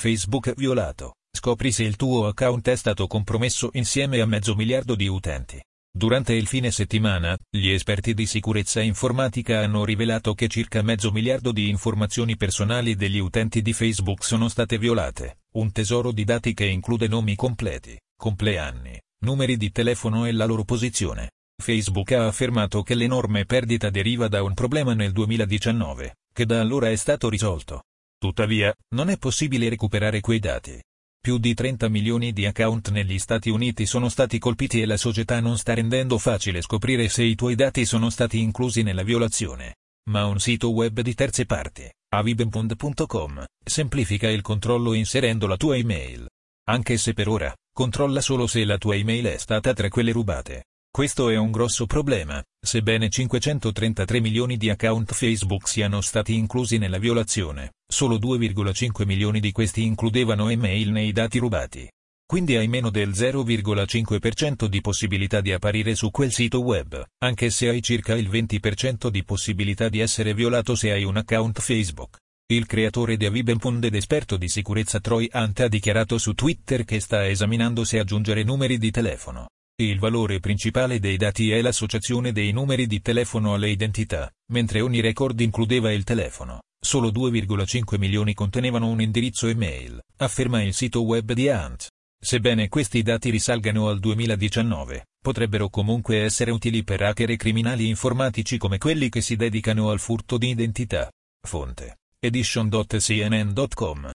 Facebook violato. Scopri se il tuo account è stato compromesso insieme a mezzo miliardo di utenti. Durante il fine settimana, gli esperti di sicurezza informatica hanno rivelato che circa mezzo miliardo di informazioni personali degli utenti di Facebook sono state violate, un tesoro di dati che include nomi completi, compleanni, numeri di telefono e la loro posizione. Facebook ha affermato che l'enorme perdita deriva da un problema nel 2019, che da allora è stato risolto. Tuttavia, non è possibile recuperare quei dati. Più di 30 milioni di account negli Stati Uniti sono stati colpiti e la società non sta rendendo facile scoprire se i tuoi dati sono stati inclusi nella violazione. Ma un sito web di terze parti, avibempond.com, semplifica il controllo inserendo la tua email. Anche se per ora, controlla solo se la tua email è stata tra quelle rubate. Questo è un grosso problema, sebbene 533 milioni di account Facebook siano stati inclusi nella violazione, solo 2,5 milioni di questi includevano email nei dati rubati. Quindi hai meno del 0,5% di possibilità di apparire su quel sito web, anche se hai circa il 20% di possibilità di essere violato se hai un account Facebook. Il creatore di Avibempund ed esperto di sicurezza Troy Hunt ha dichiarato su Twitter che sta esaminando se aggiungere numeri di telefono. Il valore principale dei dati è l'associazione dei numeri di telefono alle identità, mentre ogni record includeva il telefono. Solo 2,5 milioni contenevano un indirizzo email, afferma il sito web di Ant. Sebbene questi dati risalgano al 2019, potrebbero comunque essere utili per hacker e criminali informatici come quelli che si dedicano al furto di identità. Fonte: edition.cnn.com